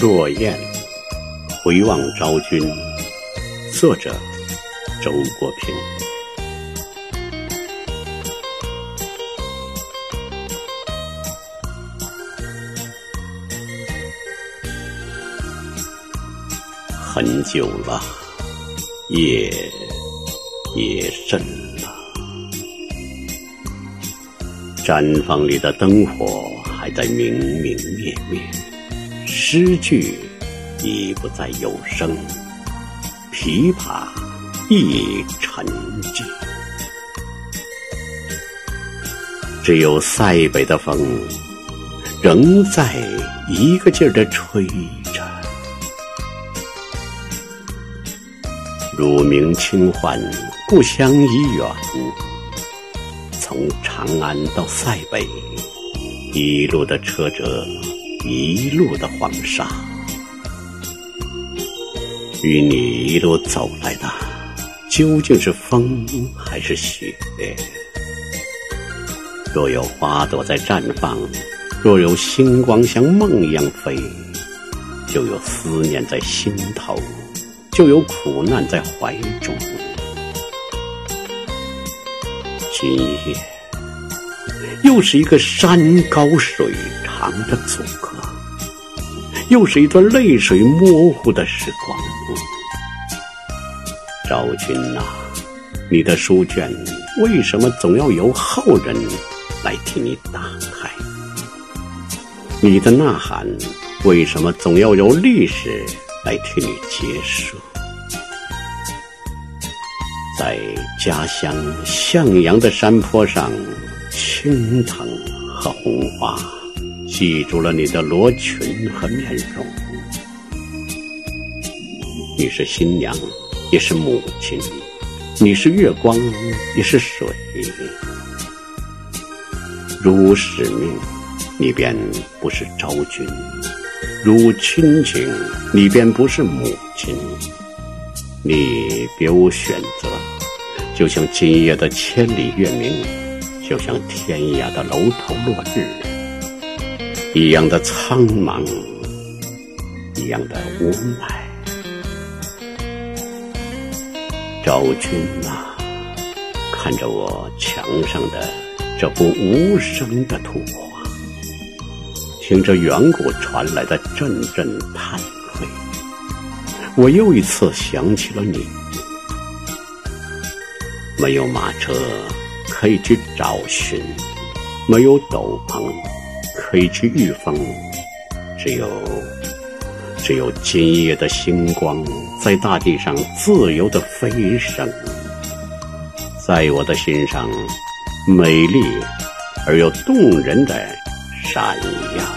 落雁，回望昭君。作者：周国平。很久了，夜也深了，毡房里的灯火还在明明灭灭，诗句已不再有声。琵琶亦沉寂，只有塞北的风仍在一个劲儿的吹着。乳名轻唤，故乡已远。从长安到塞北，一路的车辙，一路的黄沙。与你一路走来的，究竟是风还是雪？若有花朵在绽放，若有星光像梦一样飞，就有思念在心头，就有苦难在怀中。今夜，又是一个山高水长的阻隔。又是一段泪水模糊的时光。昭君呐，你的书卷为什么总要由后人来替你打开？你的呐喊为什么总要由历史来替你结束？在家乡向阳的山坡上，青藤和红花。记住了你的罗裙和面容，你是新娘，也是母亲；你是月光，也是水。如使命，你便不是昭君；如亲情，你便不是母亲。你别无选择，就像今夜的千里月明，就像天涯的楼头落日。一样的苍茫，一样的无奈。昭君啊，看着我墙上的这幅无声的图画，听着远古传来的阵阵叹喟，我又一次想起了你。没有马车可以去找寻，没有斗篷。可以去御风，只有只有今夜的星光在大地上自由的飞升，在我的心上美丽而又动人的闪耀。